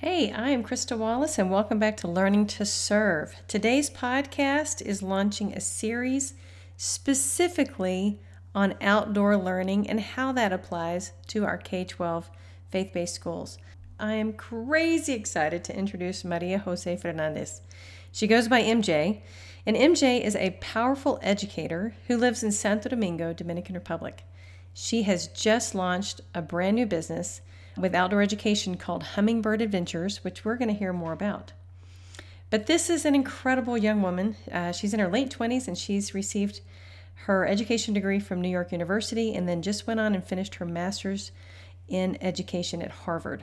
Hey, I am Krista Wallace, and welcome back to Learning to Serve. Today's podcast is launching a series specifically on outdoor learning and how that applies to our K 12 faith based schools. I am crazy excited to introduce Maria Jose Fernandez. She goes by MJ, and MJ is a powerful educator who lives in Santo Domingo, Dominican Republic. She has just launched a brand new business with outdoor education called Hummingbird Adventures, which we're going to hear more about. But this is an incredible young woman. Uh, she's in her late 20s and she's received her education degree from New York University and then just went on and finished her master's in education at Harvard.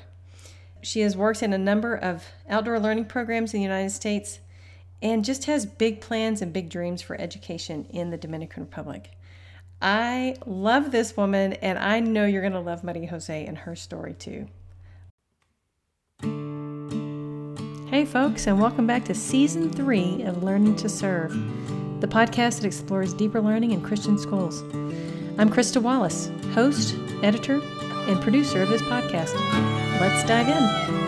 She has worked in a number of outdoor learning programs in the United States and just has big plans and big dreams for education in the Dominican Republic. I love this woman, and I know you're going to love Maria Jose and her story too. Hey, folks, and welcome back to season three of Learning to Serve, the podcast that explores deeper learning in Christian schools. I'm Krista Wallace, host, editor, and producer of this podcast. Let's dive in.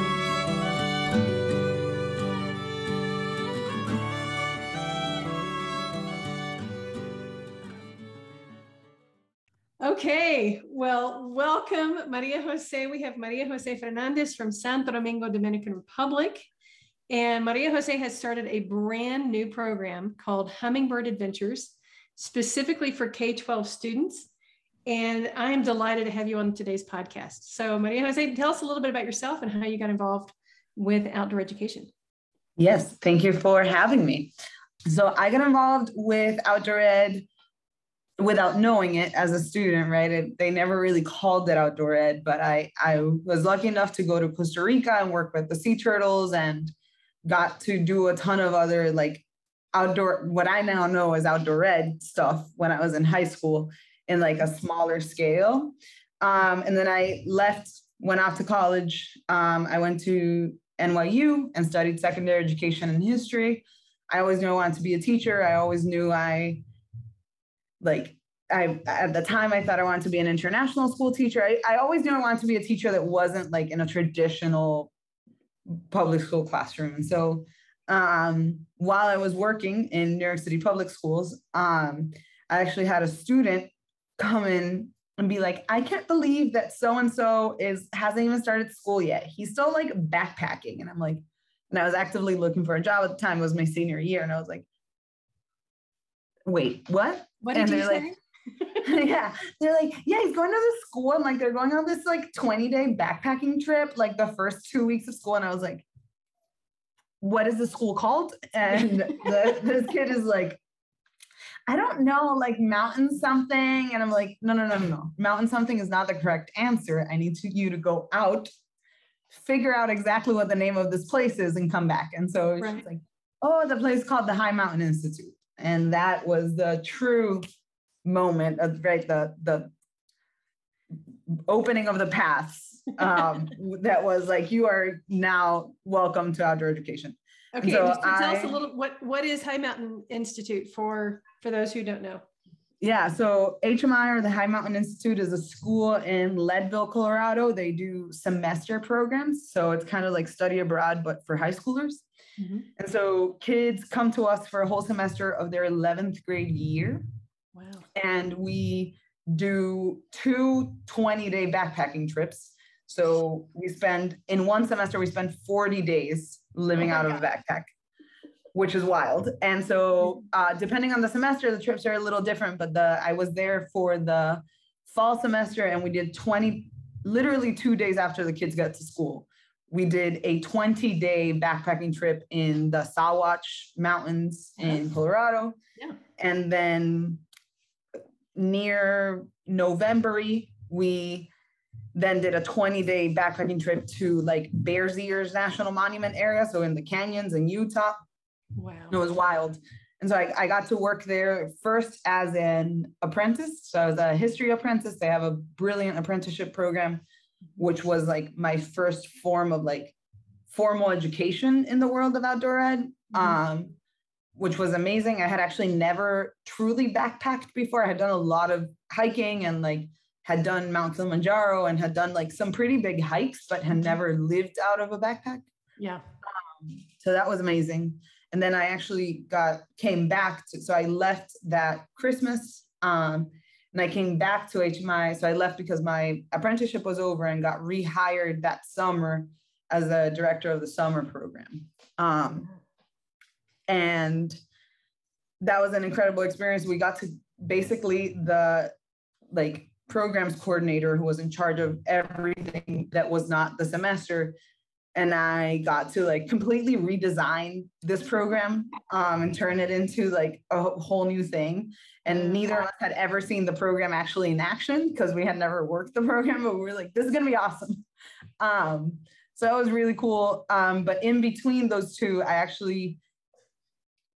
Okay, well, welcome, Maria Jose. We have Maria Jose Fernandez from Santo Domingo, Dominican Republic. And Maria Jose has started a brand new program called Hummingbird Adventures, specifically for K 12 students. And I am delighted to have you on today's podcast. So, Maria Jose, tell us a little bit about yourself and how you got involved with outdoor education. Yes, thank you for having me. So, I got involved with outdoor ed without knowing it as a student, right? It, they never really called it outdoor ed, but I I was lucky enough to go to Costa Rica and work with the sea turtles and got to do a ton of other like outdoor what I now know as outdoor ed stuff when I was in high school in like a smaller scale. Um, and then I left, went off to college. Um, I went to NYU and studied secondary education and history. I always knew I wanted to be a teacher. I always knew I like I at the time I thought I wanted to be an international school teacher. I, I always knew I wanted to be a teacher that wasn't like in a traditional public school classroom. And so um, while I was working in New York City public schools, um, I actually had a student come in and be like, I can't believe that so and so is hasn't even started school yet. He's still like backpacking. And I'm like, and I was actively looking for a job at the time. It was my senior year. And I was like, wait, what? What did and you they're say? like, yeah, they're like, yeah, he's going to the school and like they're going on this like 20 day backpacking trip, like the first two weeks of school. And I was like, what is the school called? And the, this kid is like, I don't know, like mountain something. And I'm like, no, no, no, no, no. Mountain something is not the correct answer. I need to, you to go out, figure out exactly what the name of this place is and come back. And so Right. she's like, oh, the place called the High Mountain Institute. And that was the true moment of right, the the opening of the paths. Um, that was like, you are now welcome to outdoor education. Okay, So just tell us a little what what is High Mountain Institute for for those who don't know. Yeah, so HMI or the High Mountain Institute is a school in Leadville, Colorado. They do semester programs. So it's kind of like study abroad, but for high schoolers. And so kids come to us for a whole semester of their 11th grade year. Wow. And we do two 20 day backpacking trips. So we spend, in one semester, we spend 40 days living Oh out of a backpack, which is wild. And so, uh, depending on the semester, the trips are a little different. But the I was there for the fall semester and we did 20, literally two days after the kids got to school we did a 20 day backpacking trip in the Sawatch Mountains in Colorado. Yeah. And then near November, we then did a 20 day backpacking trip to like Bears Ears National Monument area. So in the canyons in Utah. Wow. It was wild. And so I, I got to work there first as an apprentice. So I was a history apprentice. They have a brilliant apprenticeship program, which was like my first form of like formal education in the world of outdoor ed, Mhm. um, which was amazing. I had actually never truly backpacked before. I had done a lot of hiking and like had done Mount Kilimanjaro and had done like some pretty big hikes, but had Mhm. never lived out of a backpack. Yeah. So that was amazing. And then I actually got came back to so I left that Christmas. Um, and I came back to HMI. So I left because my apprenticeship was over and got rehired that summer as a director of the summer program. Um, and that was an incredible experience. We got to basically the like programs coordinator who was in charge of everything that was not the semester and I got to like completely redesign this program um, and turn it into like a whole new thing. And neither of us had ever seen the program actually in action because we had never worked the program, but we were like, this is gonna be awesome. Um, so that was really cool. Um, but in between those two, I actually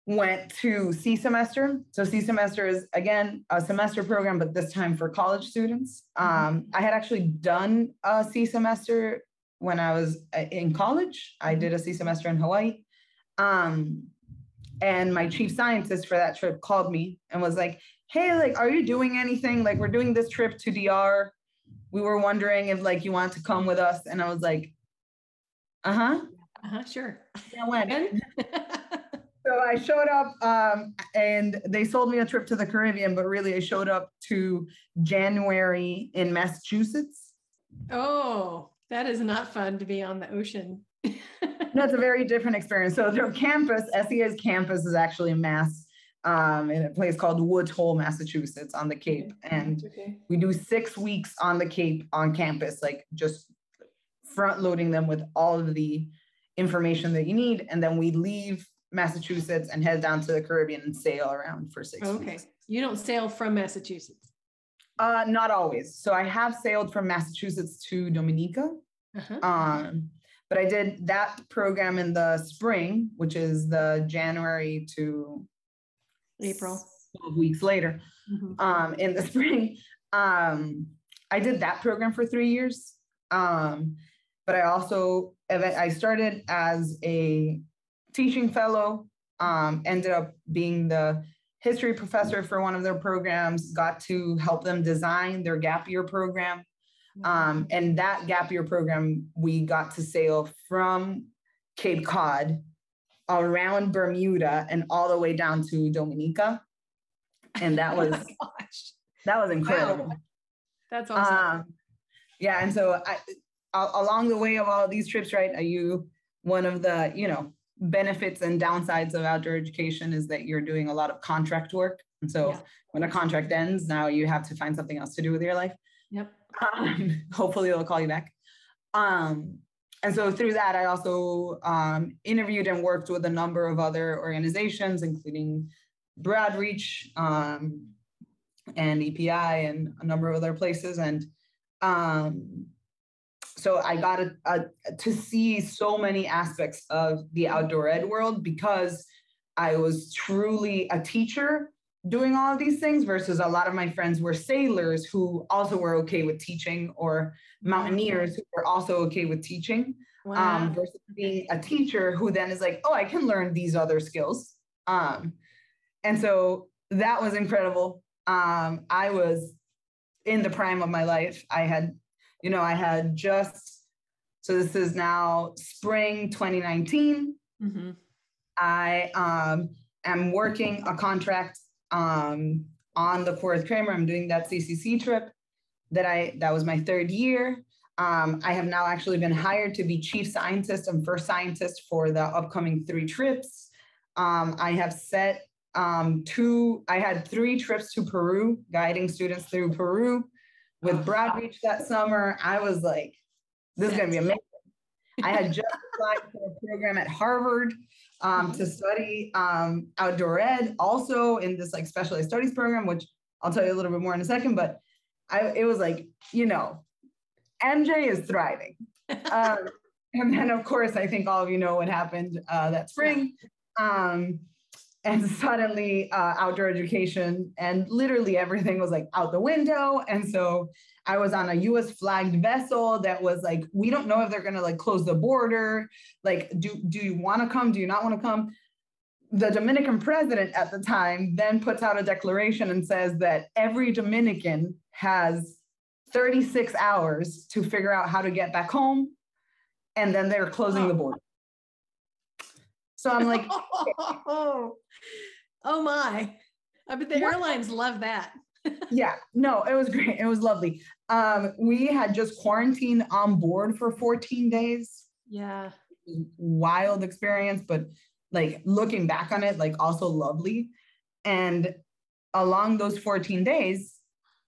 went to SEA semester. So SEA semester is again a semester program, but this time for college students. Um, I had actually done a SEA semester when I was uh, in college. I did a SEA semester in Hawaii. Um, and my chief scientist for that trip called me and was like, hey, like, are you doing anything? Like, we're doing this trip to DR. We were wondering if like you want to come with us. And I was like, uh-huh. Uh-huh, sure. Yeah, when? And- So I showed up um, and they sold me a trip to the Caribbean, but really I showed up to January in Massachusetts. oh, that is not fun to be on the ocean. It's a very different experience. So their campus, SEA's campus is actually in Mass, um, in a place called Woods Hole, Massachusetts on the Cape. And Okay. we do six weeks on the Cape on campus, like just front loading them with all of the information that you need. And then we leave Massachusetts and head down to the Caribbean and sail around for six Okay. weeks. You don't sail from Massachusetts. Uh, not always. So I have sailed from Massachusetts to Dominica. Uh-huh. Um, but I did that program in the spring, which is the January to April. 12 weeks later. Mhm. Um, in the spring, um, I did that program for three years. Um, but I also I started as a teaching fellow. Um, ended up being the history professor for one of their programs. Got to help them design their gap year program. Um, and that gap year program, we got to sail from Cape Cod around Bermuda and all the way down to Dominica. And that was Oh that was incredible. that's awesome. Um, yeah, and so I, along the way of all these trips, right? Are you one of the you know benefits and downsides of outdoor education is that you're doing a lot of contract work, and so Yeah. when a contract ends, now you have to find something else to do with your life. yep. Um, hopefully, they'll call you back. Um, and so through that, I also um, interviewed and worked with a number of other organizations, including Broadreach um, and EPI and a number of other places. And um, so I got a, a, to see so many aspects of the outdoor ed world because I was truly a teacher doing all of these things versus a lot of my friends were sailors who also were okay with teaching or mountaineers who were also okay with teaching Wow. um, versus being a teacher who then is like, oh, I can learn these other skills. Um, and so that was incredible. Um, I was in the prime of my life. I had, you know, I had just, so this is now spring 2019. Mhm. I um, am working a contract um, on the Corwith Cramer. I'm doing that CCC trip that I, that was my third year. Um, I have now actually been hired to be chief scientist and first scientist for the upcoming three trips. Um, I have set um, two, I had three trips to Peru, guiding students through Peru with. Broadreach that summer. I was like, this is going to be amazing. I had just applied for a program at Harvard um, to study um, outdoor ed, also in this like specialized studies program, which I'll tell you a little bit more in a second. But I, it was like, you know, MJ is thriving. Um, and then, of course, I think all of you know what happened uh, that spring. Um, and suddenly, uh, outdoor education and literally everything was like out the window. And so I was on a US flagged vessel that was like, we don't know if they're gonna like close the border. Like, do, do you wanna come? Do you not wanna come? The Dominican president at the time then puts out a declaration and says that every Dominican has 36 hours to figure out how to get back home. And then they're closing oh. the border. So I'm like, oh, oh my. I bet the what? airlines love that. yeah, no, it was great. It was lovely. Um, we had just quarantined on board for 14 days. Yeah. Wild experience, but like looking back on it, like also lovely. And along those 14 days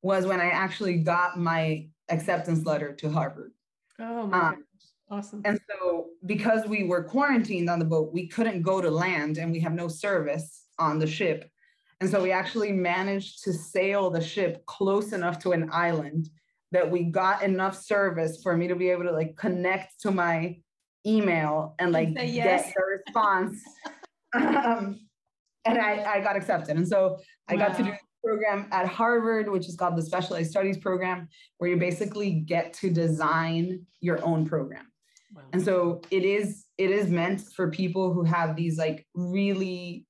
was when I actually got my acceptance letter to Harvard. Oh my um, Awesome. And so, because we were quarantined on the boat, we couldn't go to land and we have no service on the ship. And so, we actually managed to sail the ship close enough to an island that we got enough service for me to be able to like connect to my email and like yes. get the response. um, and I, I got accepted. And so, I wow. got to do a program at Harvard, which is called the Specialized Studies Program, where you basically get to design your own program. Wow. And so it is it is meant for people who have these like really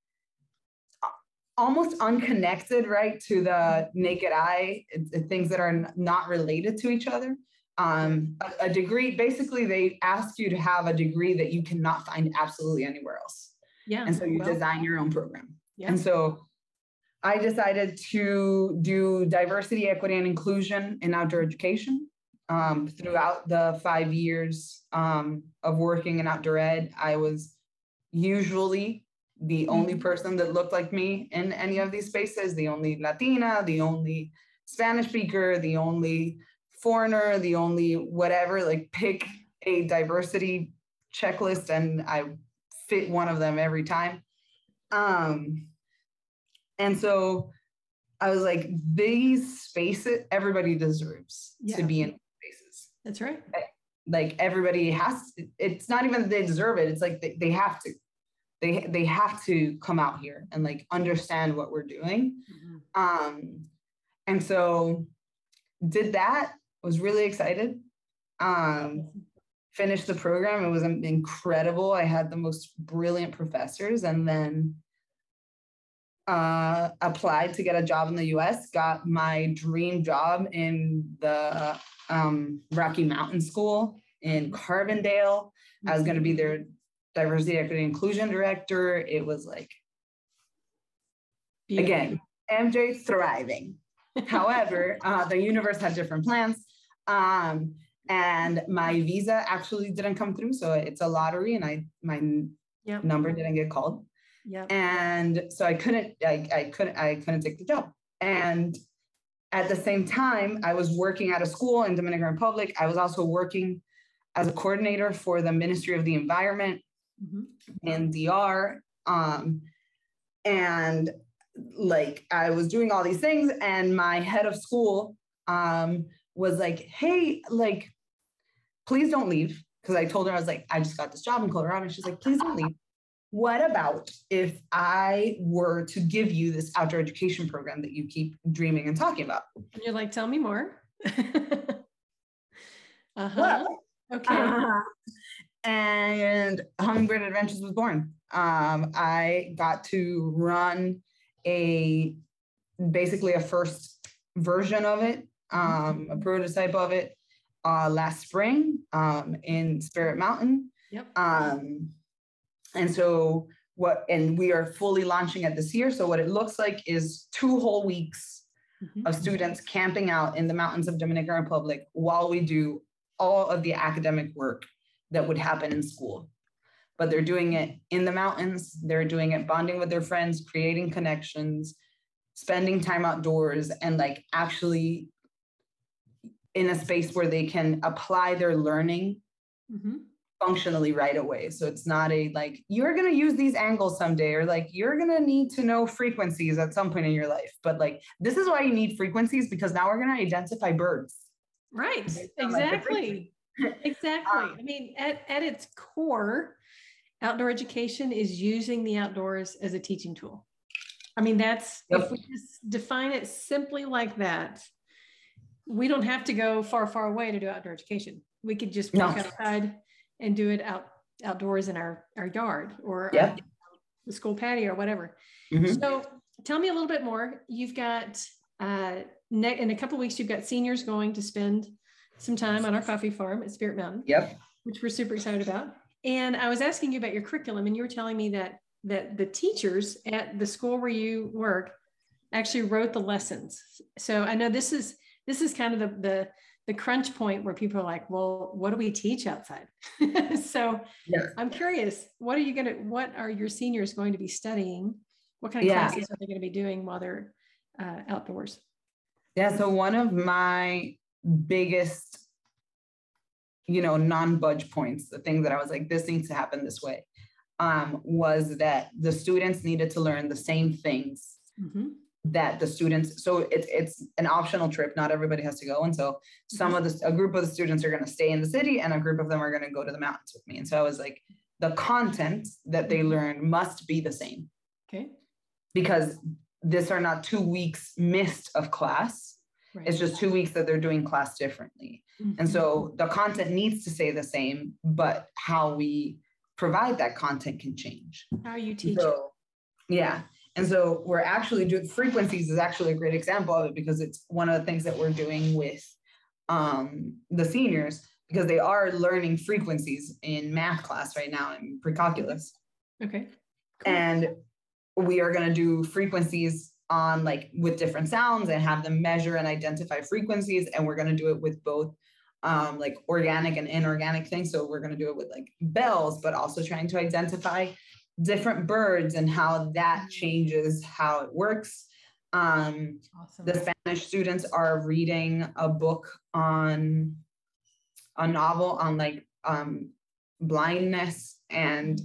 almost unconnected right to the naked eye things that are not related to each other. Um, a, a, degree basically they ask you to have a degree that you cannot find absolutely anywhere else. Yeah and so you well, design your own program. Yeah. and so i decided to do diversity equity and inclusion in outdoor education um, throughout the five years um, of working in outdoor ed, I was usually the only mm-hmm. person that looked like me in any of these spaces, the only Latina, the only Spanish speaker, the only foreigner, the only whatever, like pick a diversity checklist and I fit one of them every time. Um, and so I was like, these spaces, everybody deserves yeah. to be in spaces. that's right. Like everybody has, it's not even that they deserve it. It's like they, they have to. They, they have to come out here and like understand what we're doing. Mm-hmm. Um, and so did that, was really excited. Um, finished the program. It was incredible. I had the most brilliant professors and then uh, applied to get a job in the US, got my dream job in the um, Rocky Mountain School in Carbondale. I was going to be their diversity, equity, inclusion director. It was like, again, MJ thriving. However, uh, the universe had different plans. Um, and my visa actually didn't come through. So it's a lottery and I, my yep. number didn't get called. Yeah. And so I couldn't, I, I couldn't, I couldn't take the job. And at the same time, I was working at a school in Dominican Republic. I was also working as a coordinator for the Ministry of the Environment mm-hmm. in DR. Um, and like I was doing all these things, and my head of school um, was like, "Hey, like, please don't leave." Because I told her I was like, "I just got this job in Colorado," and she's like, "Please don't leave." what about if I were to give you this outdoor education program that you keep dreaming and talking about? And you're like, tell me more. uh-huh. Well, okay. Uh, and Hummingbird Adventures was born. Um, I got to run a basically a first version of it, um, a prototype of it uh, last spring um, in Spirit Mountain. Yep. Um, and so what, and we are fully launching it this year. So what it looks like is two whole weeks mm-hmm. of students camping out in the mountains of Dominican Republic while we do all of the academic work that would happen in school. But they're doing it in the mountains, they're doing it bonding with their friends, creating connections, spending time outdoors, and like actually in a space where they can apply their learning mm-hmm functionally right away. So it's not a like, you're going to use these angles someday, or like, you're going to need to know frequencies at some point in your life. But like, this is why you need frequencies because now we're going to identify birds. Right. Exactly. exactly. Um, I mean, at, at its core, outdoor education is using the outdoors as a teaching tool. I mean, that's yep. if we just define it simply like that, we don't have to go far, far away to do outdoor education. We could just walk no. outside and do it out outdoors in our our yard or yeah. the school patio or whatever. Mm-hmm. So tell me a little bit more. You've got uh, ne- in a couple weeks, you've got seniors going to spend some time on our coffee farm at Spirit Mountain. Yep. Which we're super excited about. And I was asking you about your curriculum, and you were telling me that that the teachers at the school where you work actually wrote the lessons. So I know this is this is kind of the the, the crunch point where people are like, well, what do we teach outside? so yeah. I'm curious, what are you gonna what are your seniors going to be studying? What kind of yeah. classes are they going to be doing while they're uh, outdoors? Yeah, so one of my biggest, you know, non-budge points, the thing that I was like, this needs to happen this way, um, was that the students needed to learn the same things mm-hmm. that the students. So it's it's an optional trip. Not everybody has to go, and so some mm-hmm. of the a group of the students are going to stay in the city, and a group of them are going to go to the mountains with me. And so I was like, the content that they mm-hmm. learn must be the same. Okay. Because this are not two weeks missed of class. Right. It's just two weeks that they're doing class differently. Mm-hmm. And so the content needs to stay the same, but how we provide that content can change. How you teach. So, yeah. And so we're actually doing frequencies is actually a great example of it because it's one of the things that we're doing with um, the seniors because they are learning frequencies in math class right now in pre-calculus. Okay. Cool. And we are going to do frequencies on like with different sounds and have them measure and identify frequencies and we're going to do it with both um, like organic and inorganic things so we're going to do it with like bells but also trying to identify different birds and how that mm. changes how it works um, awesome. the spanish students are reading a book on a novel on like um, blindness and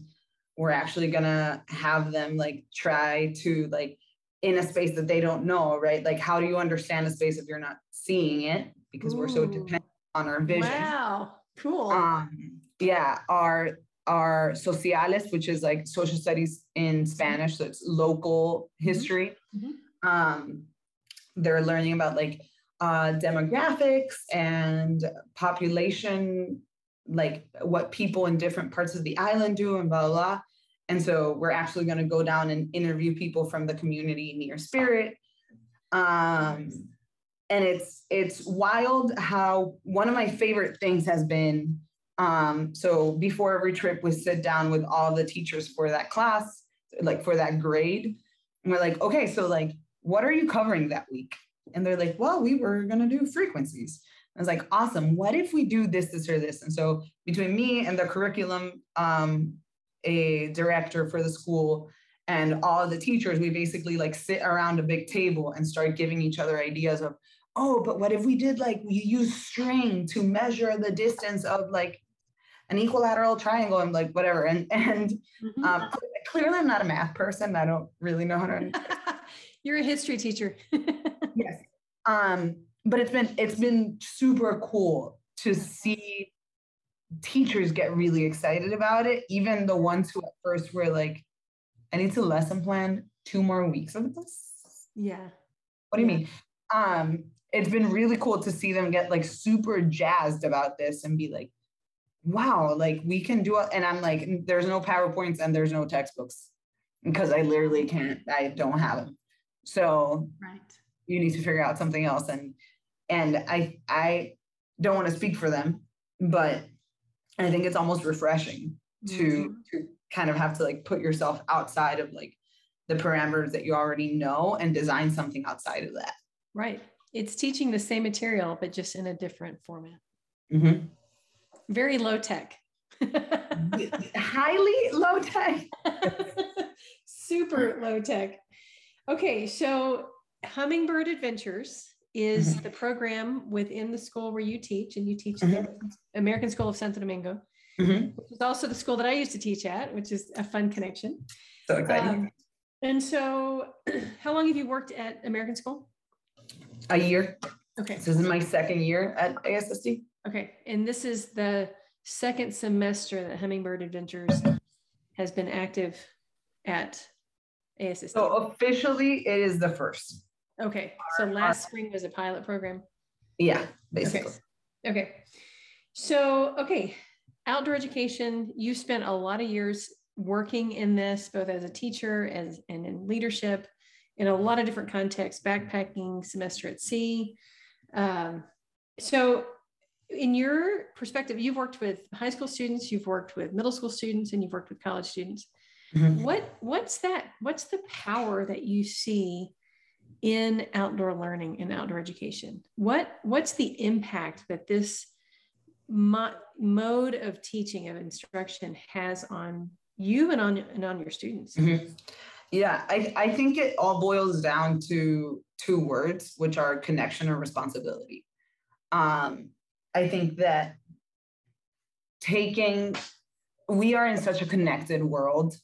we're actually gonna have them like try to like in a space that they don't know, right? Like how do you understand a space if you're not seeing it? Because Ooh. we're so dependent on our vision. Wow, cool. Um, yeah, our our sociales, which is like social studies in Spanish, so it's local mm-hmm. history. Mm-hmm. Um, they're learning about like uh, demographics and population like what people in different parts of the island do and blah blah. blah. And so we're actually going to go down and interview people from the community near Spirit. Um, and it's it's wild how one of my favorite things has been um, so before every trip we sit down with all the teachers for that class like for that grade and we're like okay so like what are you covering that week and they're like well we were to do frequencies I was like, awesome. What if we do this, this, or this? And so between me and the curriculum, um, a director for the school, and all the teachers, we basically like sit around a big table and start giving each other ideas of, oh, but what if we did like we use string to measure the distance of like an equilateral triangle and like whatever. And and mm-hmm. um, clearly I'm not a math person. I don't really know how to. You're a history teacher. yes. Um, but it's been it's been super cool to see teachers get really excited about it even the ones who at first were like i need to lesson plan two more weeks of this. Yeah. What do you mean? Um it's been really cool to see them get like super jazzed about this and be like wow like we can do it and i'm like there's no powerpoints and there's no textbooks because i literally can't i don't have them so right. you need to figure out something else and and i i don't want to speak for them but i think it's almost refreshing to mm-hmm. to kind of have to like put yourself outside of like the parameters that you already know and design something outside of that. Right. It's teaching the same material but just in a different format. Mm-hmm. very low tech. Highly low tech. Super low tech. Okay so hummingbird adventures is mm-hmm. the program within the school where you teach, and you teach mm-hmm. the American School of Santo Domingo, mm-hmm. which is also the school that I used to teach at, which is a fun connection. So exciting. Um, and so, how long have you worked at American School? A year. Okay. This is my second year at ASSD. Okay. And this is the second semester that Hummingbird Adventures has been active at ASSD. So officially, it is the first. Okay. So last spring was a pilot program. Yeah, basically. Okay. okay. So, okay. Outdoor education, you spent a lot of years working in this, both as a teacher as and in leadership. in a lot of different contexts, backpacking, semester at sea. Um, so, in your perspective, you've worked with high school students, you've worked with middle school students, and you've worked with college students. Mm-hmm. What what's that? What's the power that you see in outdoor learning and outdoor education? What what's the impact that this mo- mode of teaching of instruction has on you and on and on your students? Mm-hmm. Yeah, I, I think it all boils down to two words, which are connection and responsibility. Um, I think that taking, we are in such a connected world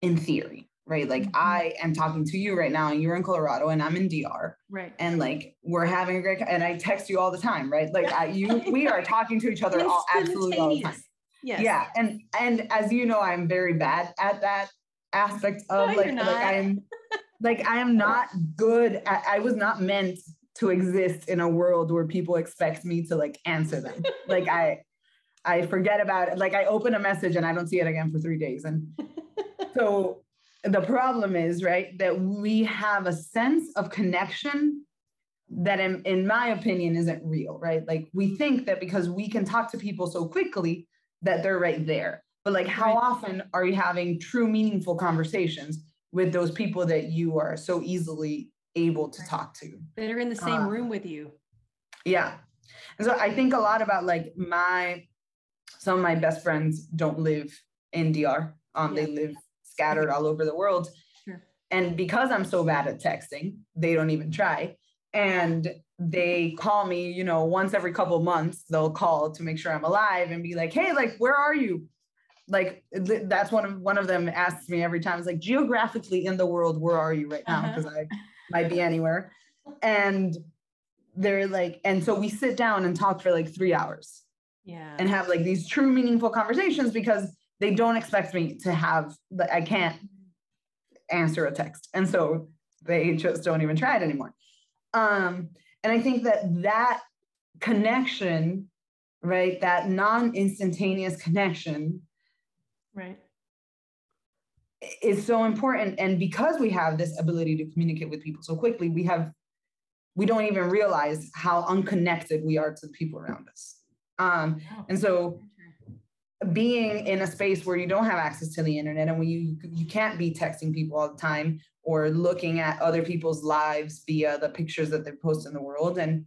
in theory, right? Like mm-hmm. I am talking to you right now and you're in Colorado and I'm in DR. Right. And like we're having a great and I text you all the time, right? Like I, you we are talking to each other all absolutely all the time. Yes. Yeah. And and as you know, I'm very bad at that aspect of no, like like I'm like I am not good at I was not meant to exist in a world where people expect me to like answer them. like I I forget about it. Like I open a message and I don't see it again for three days. And so the problem is, right, that we have a sense of connection that in, in my opinion isn't real, right? Like we think that because we can talk to people so quickly that they're right there. But like how often are you having true meaningful conversations with those people that you are so easily able to talk to? That are in the same uh, room with you. Yeah. And so I think a lot about like my some of my best friends don't live in DR. Um, yeah. they live scattered all over the world. Sure. And because I'm so bad at texting, they don't even try. And they call me, you know, once every couple months, they'll call to make sure I'm alive and be like, hey, like, where are you? Like that's one of one of them asks me every time. It's like geographically in the world, where are you right now? Because uh-huh. I might be anywhere. And they're like, and so we sit down and talk for like three hours. Yeah. And have like these true meaningful conversations because they don't expect me to have like I can't answer a text. And so they just don't even try it anymore. Um, and I think that that connection, right, that non-instantaneous connection, right, is so important. And because we have this ability to communicate with people so quickly, we have we don't even realize how unconnected we are to the people around us. Um, and so being in a space where you don't have access to the internet and when you you can't be texting people all the time or looking at other people's lives via the pictures that they post in the world and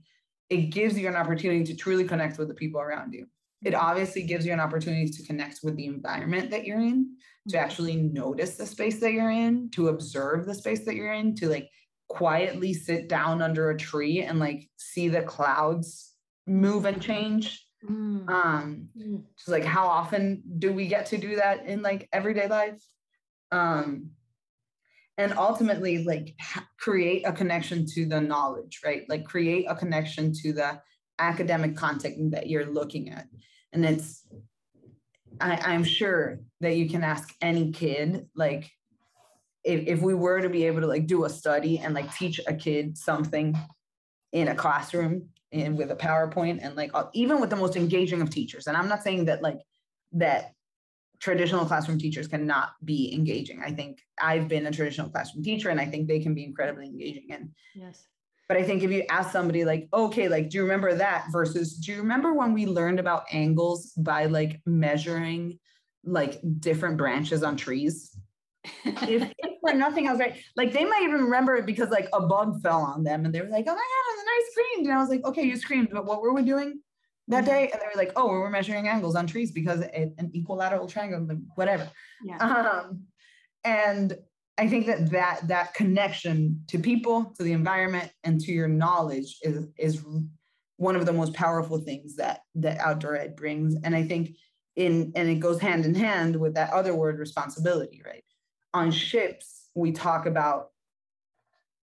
it gives you an opportunity to truly connect with the people around you. It obviously gives you an opportunity to connect with the environment that you're in to mm-hmm. actually notice the space that you're in to observe the space that you're in to like quietly sit down under a tree and like see the clouds move and change Mm. Um, mm. just like how often do we get to do that in like everyday life? Um, and ultimately, like ha- create a connection to the knowledge, right? Like create a connection to the academic content that you're looking at. And it's, I, I'm sure that you can ask any kid, like, if, if we were to be able to like do a study and like teach a kid something in a classroom and mm-hmm. with a PowerPoint and like even with the most engaging of teachers. And I'm not saying that like that traditional classroom teachers cannot be engaging. I think I've been a traditional classroom teacher and I think they can be incredibly engaging. And yes. But I think if you ask somebody like, okay, like, do you remember that versus do you remember when we learned about angles by like measuring like different branches on trees? If, if for nothing else, right? Like they might even remember it because like a bug fell on them and they were like, oh my God, and I screamed. And I was like, okay, you screamed, but what were we doing that day? And they were like, oh, we were measuring angles on trees because it, an equilateral triangle, whatever. Yeah. Um, and I think that that that connection to people, to the environment, and to your knowledge is is one of the most powerful things that that outdoor ed brings. And I think in and it goes hand in hand with that other word, responsibility, right? On ships, we talk about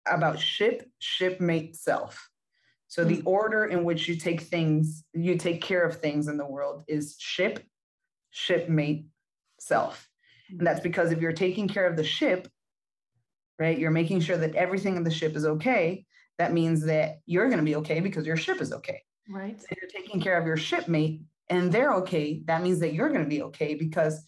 about ship, shipmate, self. So the hmm. order in which you take things, you take care of things in the world is ship, shipmate, self. And that's because if you're taking care of the ship, right, you're making sure that everything in the ship is okay. That means that you're going to be okay because your ship is okay. Right. If you're taking care of your shipmate and they're okay, that means that you're going to be okay because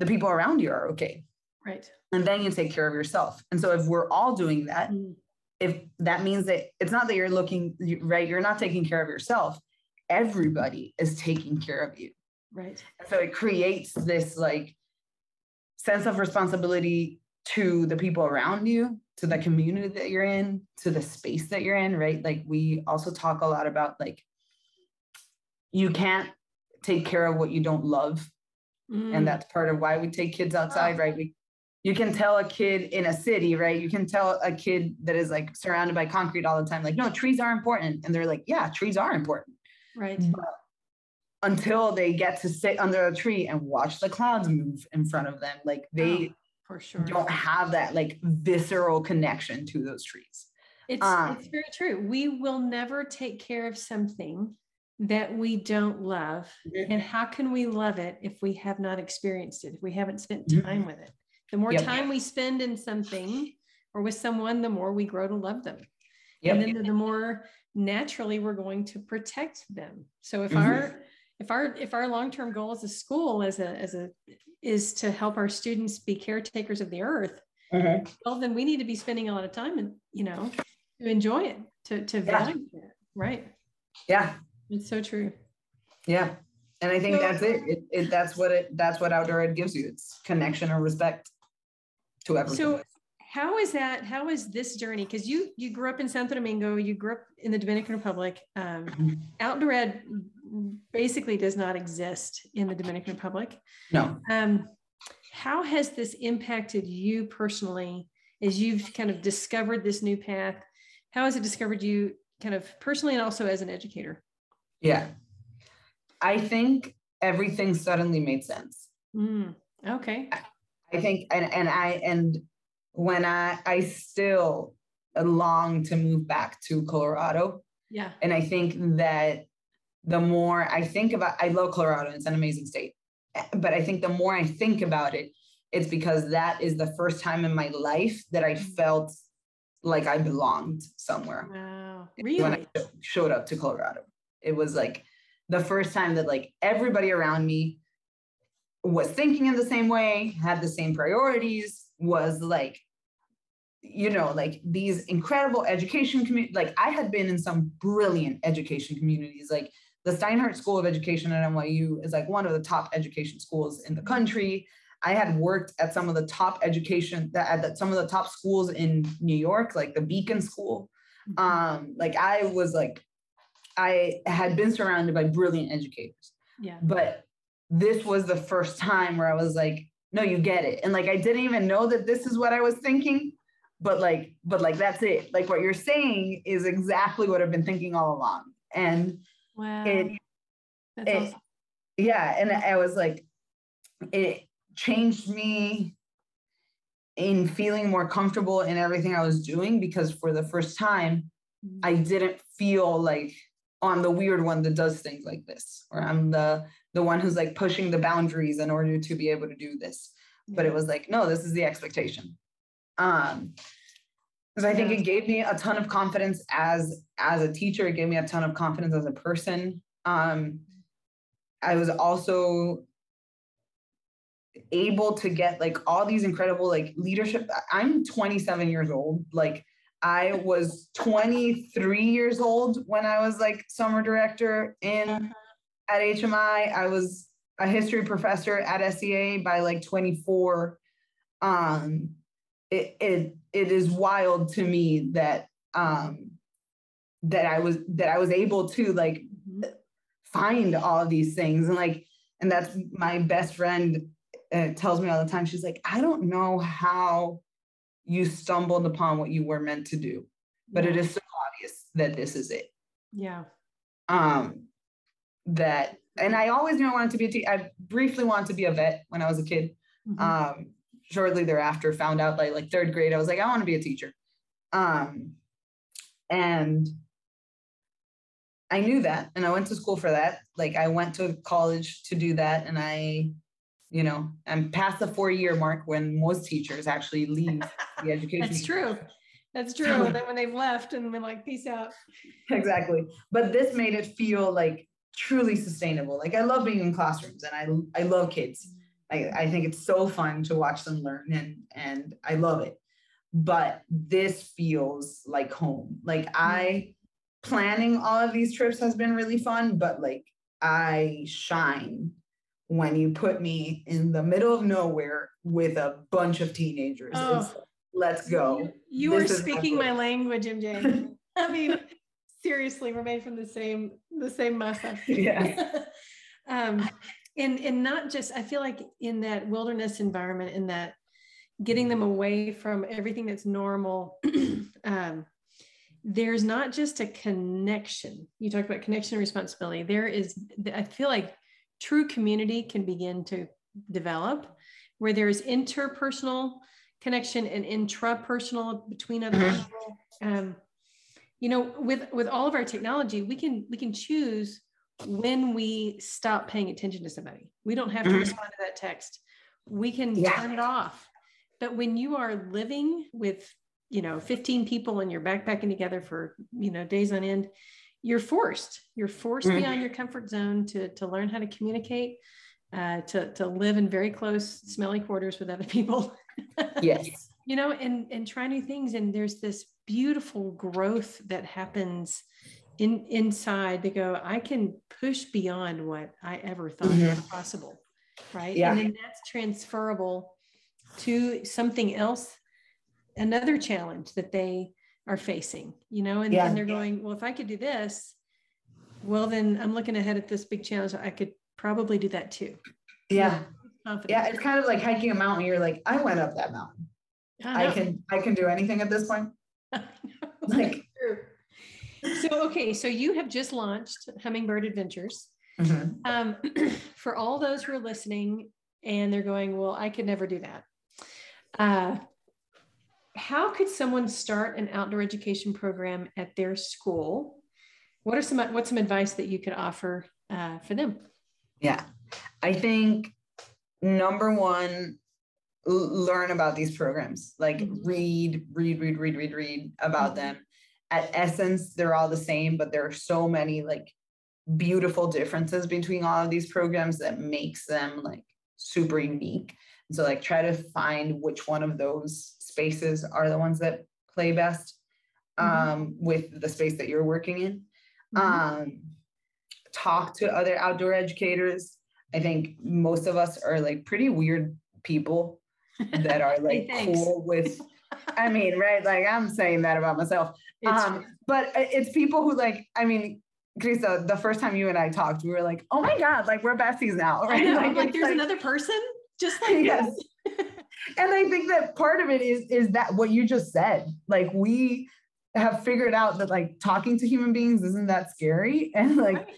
the people around you are okay. Right. And then you take care of yourself. And so if we're all doing that, Mm. if that means that it's not that you're looking right, you're not taking care of yourself. Everybody is taking care of you. Right. So it creates this like sense of responsibility to the people around you, to the community that you're in, to the space that you're in, right? Like we also talk a lot about like you can't take care of what you don't love. Mm. And that's part of why we take kids outside, right? We, you can tell a kid in a city, right? You can tell a kid that is like surrounded by concrete all the time, like, no, trees are important. And they're like, yeah, trees are important right. until they get to sit under a tree and watch the clouds move in front of them. Like they Oh, for sure. don't have that like visceral connection to those trees. It's Um, it's very true. We will never take care of something that we don't love. Mhm. And how can we love it if we have not experienced it, if we haven't spent Mhm. time with it? The more Yep. time we spend in something or with someone, the more we grow to love them. Yep. And then the, the more naturally we're going to protect them. So if Mhm. our if our if our long-term goal as a school as a as a is to help our students be caretakers of the earth, well then we need to be spending a lot of time and you know to enjoy it to to Yeah. value it right Yeah. it's so true Yeah. And I think So- that's it. It, it. That's what it, that's what outdoor ed gives you. It's connection and respect to everything. so how is that how is this journey because you you grew up in santo domingo you grew up in the dominican republic um, Mhm. outdoor ed basically does not exist in the dominican republic no. um, how has this impacted you personally as you've kind of discovered this new path how has it discovered you kind of personally and also as an educator Yeah. I think everything suddenly made sense. Mm, okay I think and and I and when I I still long to move back to Colorado. yeah And I think that the more I think about I love Colorado, it's an amazing state. But I think the more I think about it, it's because that is the first time in my life that I mm-hmm. felt like I belonged somewhere wow Really? when I showed up to Colorado. It was like the first time that like everybody around me was thinking in the same way, had the same priorities, was like, you know, like these incredible education community. Like I had been in some brilliant education communities. Like the Steinhardt School of Education at NYU is like one of the top education schools in the country. I had worked at some of the top education that at the- some of the top schools in New York, like the Beacon School um like i was like i had been surrounded by brilliant educators yeah but this was the first time where i was like no you get it. And like i didn't even know that this is what i was thinking but like but like that's it. Like what you're saying is exactly what i've been thinking all along. And wow. it that's it- awesome. yeah and i was like it changed me in feeling more comfortable in everything i was doing because for the first time mm-hmm. I didn't feel like I'm the weird one that does things like this, or I'm the the one who's like pushing the boundaries in order to be able to do this. But it was like, no, this is the expectation. Um, because I think it gave me a ton of confidence as as a teacher. It gave me a ton of confidence as a person. Um, I was also able to get like all these incredible like leadership. I'm 27 years old. Like I was 23 years old when I was like summer director in at HMI. I was a history professor at SEA by like 24. Um, it it it is wild to me that um that I was that I was able to like Mhm. find all of these things and like and that's my best friend uh, tells me all the time she's like i don't know how you stumbled upon what you were meant to do but it Yeah. is so obvious that this is it. Yeah. Um that and i always knew i wanted to be a i briefly wanted to be a vet when i was a kid. Mhm. um shortly thereafter found out by like third grade i was like i want to be a teacher. Um and i knew that and i went to school for that. Like i went to college to do that and i you know i'm past the four year mark when most teachers actually leave the education That's true. That's true. And then when they've left and been like, peace out. exactly but this made it feel like truly sustainable like i love being in classrooms and i i love kids I, I think it's so fun to watch them learn and and I love it. But this feels like home. Like I mm-hmm. planning all of these trips has been really fun, but like I shine when you put me in the middle of nowhere with a bunch of teenagers. Oh, let's go. You, you are speaking my language, MJ. I mean, seriously, we're made from the same the same massa. Yeah. um, and and not just I feel like in that wilderness environment, in that getting them away from everything that's normal. um, there's not just a connection. You talked about connection and responsibility. There is, I feel like true community can begin to develop where there's interpersonal connection and intrapersonal between other mm-hmm. people. Um, you know, with with all of our technology, we can we can choose when we stop paying attention to somebody. We don't have to mm-hmm. respond to that text. We can yeah. turn it off. But when you are living with you know 15 people and you're backpacking together for you know days on end you're forced you're forced mm-hmm. beyond your comfort zone to to learn how to communicate uh, to to live in very close smelly quarters with other people yes you know and and try new things and there's this beautiful growth that happens in inside to go i can push beyond what i ever thought mm-hmm. was possible right yeah. and then that's transferable to something else another challenge that they are facing, you know, and, yeah. and they're going, well, if I could do this, well, then I'm looking ahead at this big challenge. I could probably do that too. Yeah. Yeah. It's kind of like hiking a mountain. You're like, I went up that mountain. I, I can, I can do anything at this point. like, so, okay. So you have just launched Hummingbird Adventures. Mm-hmm. Um, for all those who are listening and they're going, well, I could never do that. Uh, how could someone start an outdoor education program at their school? What are some what's some advice that you could offer uh, for them? Yeah, I think number one, learn about these programs. Like mm-hmm. read, read, read, read, read, read about mm-hmm. them. At essence, they're all the same, but there are so many like beautiful differences between all of these programs that makes them like super unique. And so like try to find which one of those spaces are the ones that play best mm-hmm. um, mm-hmm. with the space that you're working in. Mm-hmm. Um, talk to other outdoor educators. I think most of us are like pretty weird people that are like cool with. I mean, right? Like I'm saying that about myself. Um, but it's people who like. I mean, Krista, the first time you and I talked, we were like, "Oh my god, like we're besties now." Right? Like, like, there's like, another person just like yes and I think that part of it is is that what you just said. Like we have figured out that like talking to human beings isn't that scary and like right.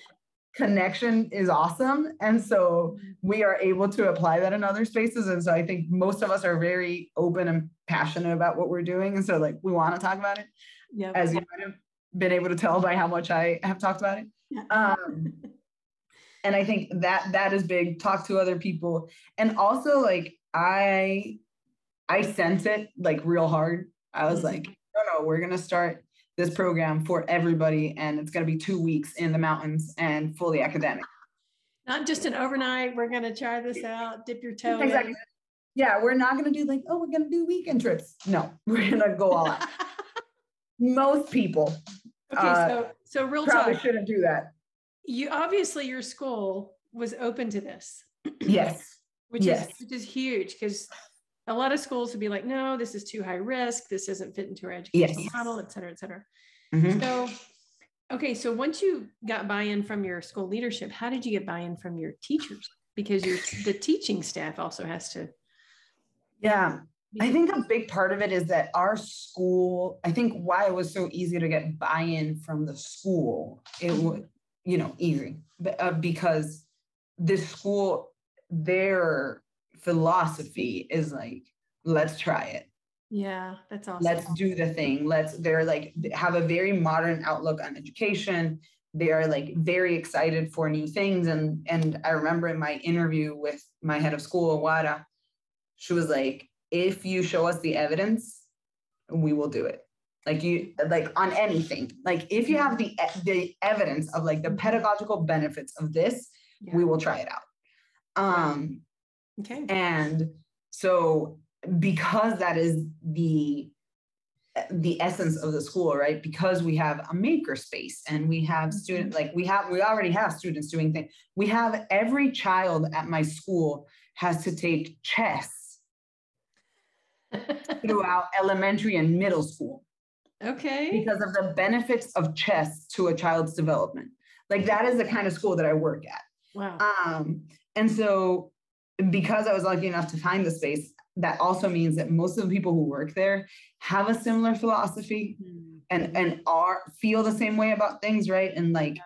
connection is awesome. And so we are able to apply that in other spaces. And so i think most of us are very open and passionate about what we're doing. And so like we want to talk about it yeah as you might have been able to tell by how much i have talked about it. Um, and i think that that is big talk to other people and also like I I sense it like real hard. I was mm-hmm. like, no, no, we're gonna start this program for everybody, and it's gonna be two weeks in the mountains and fully academic. Not just an overnight. We're gonna try this out. Dip your toe. Exactly. In. Yeah, we're not gonna do like, oh, we're gonna do weekend trips. No, we're gonna go all out. Most people. Okay, uh, so so real probably talk. shouldn't do that. You obviously your school was open to this. yes which yes. is which is huge because a lot of schools would be like, no, this is too high risk. This doesn't fit into our education yes. model, et cetera, et cetera. Mm-hmm. So, okay. So once you got buy-in from your school leadership, how did you get buy-in from your teachers? Because your the teaching staff also has to. Yeah. I think a big part of it is that our school, I think why it was so easy to get buy-in from the school, it was, you know, easy uh, because this school their philosophy is like, let's try it. Yeah, that's awesome. Let's do the thing. Let's, they're like, have a very modern outlook on education. They are like very excited for new things. And, and I remember in my interview with my head of school, Wada, she was like, if you show us the evidence, we will do it. Like you, like on anything. Like if you have the the evidence of like the pedagogical benefits of this, yeah. we will try it out. Um, Okay. And so because that is the the essence of the school right because we have a maker space and we have Mm-hmm. student like we have we already have students doing things we have every child at my school has to take chess throughout elementary and middle school okay. because of the benefits of chess to a child's development like that is the kind of school that i work at Wow. um, and so because I was lucky enough to find the space, that also means that most of the people who work there have a similar philosophy Mm. and and are feel the same way about things, right? And like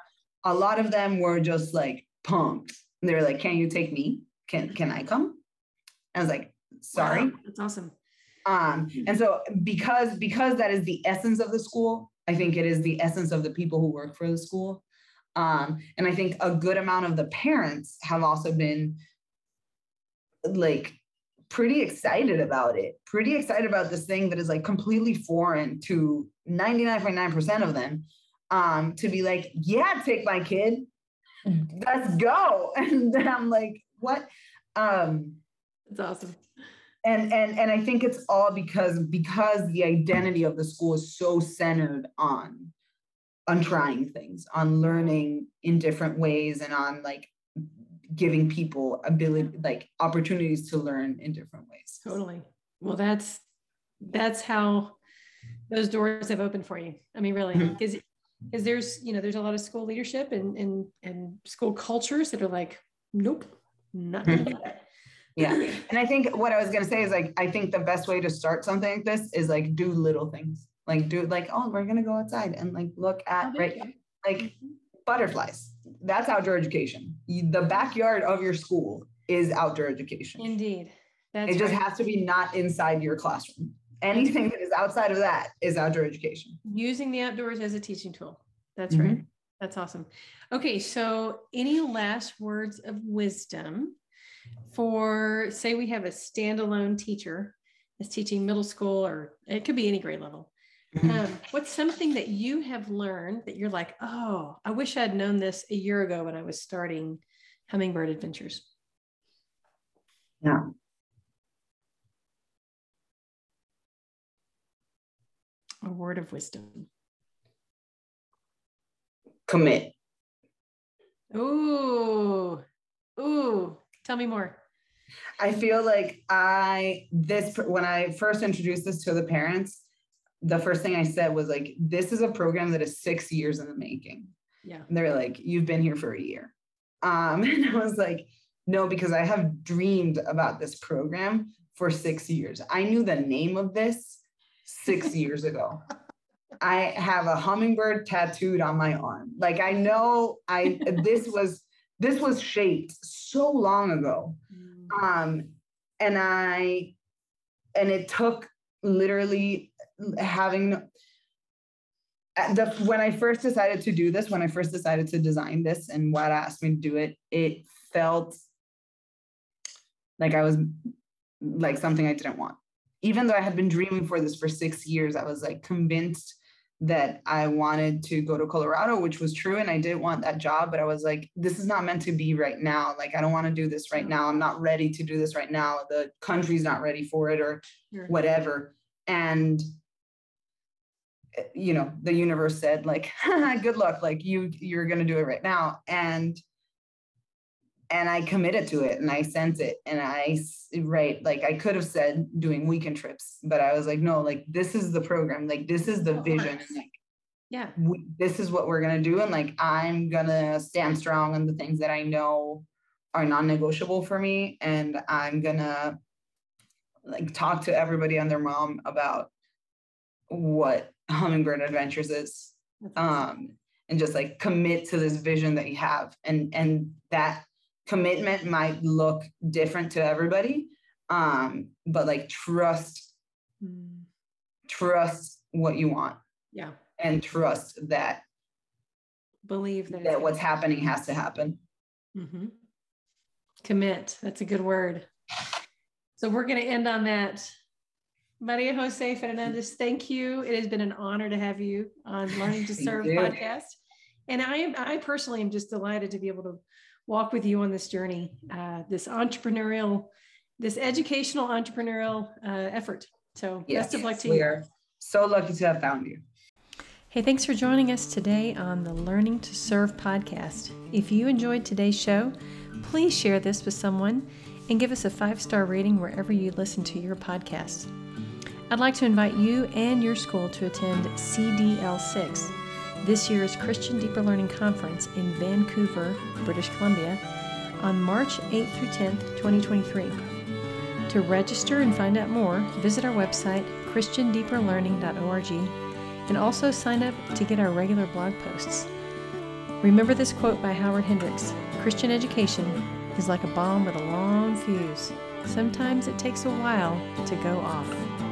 a lot of them were just like pumped. They're like, "Can you take me? Can can I come?" I was like, "Sorry." Wow, that's awesome. Um, and so because because that is the essence of the school, I think it is the essence of the people who work for the school. Um, and I think a good amount of the parents have also been like pretty excited about it, pretty excited about this thing that is like completely foreign to 99.9% of them. Um, to be like, yeah, take my kid, let's go. And I'm like, what? Um, That's awesome. And and and i think it's all because because the identity of the school is so centered on on trying things on learning in different ways and on like giving people ability like opportunities to learn in different ways Totally. Well, that's that's how those doors have opened for you. I mean, really, mm-hmm. because because there's you know there's a lot of school leadership and and and school cultures that are like, nope, not gonna mm-hmm. do that. Yeah and i think what i was going to say is like i think the best way to start something like this is like do little things like do like oh we're going to go outside and like look Oh, at there right you like butterflies that's outdoor education the backyard of your school is outdoor education Indeed. That's it just right. has to be not inside your classroom. Anything that is outside of that is outdoor education. using the outdoors as a teaching tool. That's Mhm. right. That's awesome. Okay, so any last words of wisdom for say we have a standalone teacher that's teaching middle school or it could be any grade level. Mhm. Um, what's something that you have learned that you're like, oh, I wish I'd known this a year ago when I was starting Hummingbird Adventures? Yeah. A word of wisdom. Commit. Ooh, ooh, tell me more. I feel like I this when I first introduced this to the parents, the first thing I said was like, "This is a program that is six years in the making." Yeah. And they're like, "You've been here for a year," um, and I was like, "No, because I have dreamed about this program for six years. I knew the name of this six years ago." I have a hummingbird tattooed on my arm. Like I know I this was this was shaped so long ago. Um and I and it took literally having uh, the when I first decided to do this, when I first decided to design this and what asked me to do it, it felt like I was like something I didn't want. Even though I had been dreaming for this for six years, I was like convinced that I wanted to go to Colorado, which was true. And I didn't want that job, but I was like, this is not meant to be right now. Like, I don't want to do this right now. I'm not ready to do this right now. The country's not ready for it or whatever. And, eh, you know, the universe said, like, good luck. Like, you, you're going to do it right now. And, and I committed to it and I sent it and I right like I could have said doing weekend trips but I was like no like this is the program like this is the vision and like Yeah. we, this is what we're gonna do and like i'm gonna stand strong on the things that i know are non-negotiable for me and i'm gonna like talk to everybody and their mom about what hummingbird adventures is um and just like commit to this vision that you have and and that commitment might look different to everybody um but like trust Mm, trust what you want yeah. and trust that Believe that. that what's happening has to happen. hmm Commit. That's a good word. So we're going to end on that. Maria Jose Fernandez, thank you. It has been an honor to have you on Learning to Serve podcast. And I am, I personally am just delighted to be able to walk with you on this journey, uh, this entrepreneurial, this educational entrepreneurial uh, effort. So yes, best of luck to we you. We are so lucky to have found you. Hey, thanks for joining us today on the Learning to Serve podcast. If you enjoyed today's show, please share this with someone and give us a five star rating wherever you listen to your podcasts. I'd like to invite you and your school to attend CDL6, this year's Christian Deeper Learning Conference in Vancouver, British Columbia, on March 8th through 10th, 2023. To register and find out more, visit our website, ChristianDeeperLearning.org, and also sign up to get our regular blog posts. Remember this quote by Howard Hendricks Christian education is like a bomb with a long fuse. Sometimes it takes a while to go off.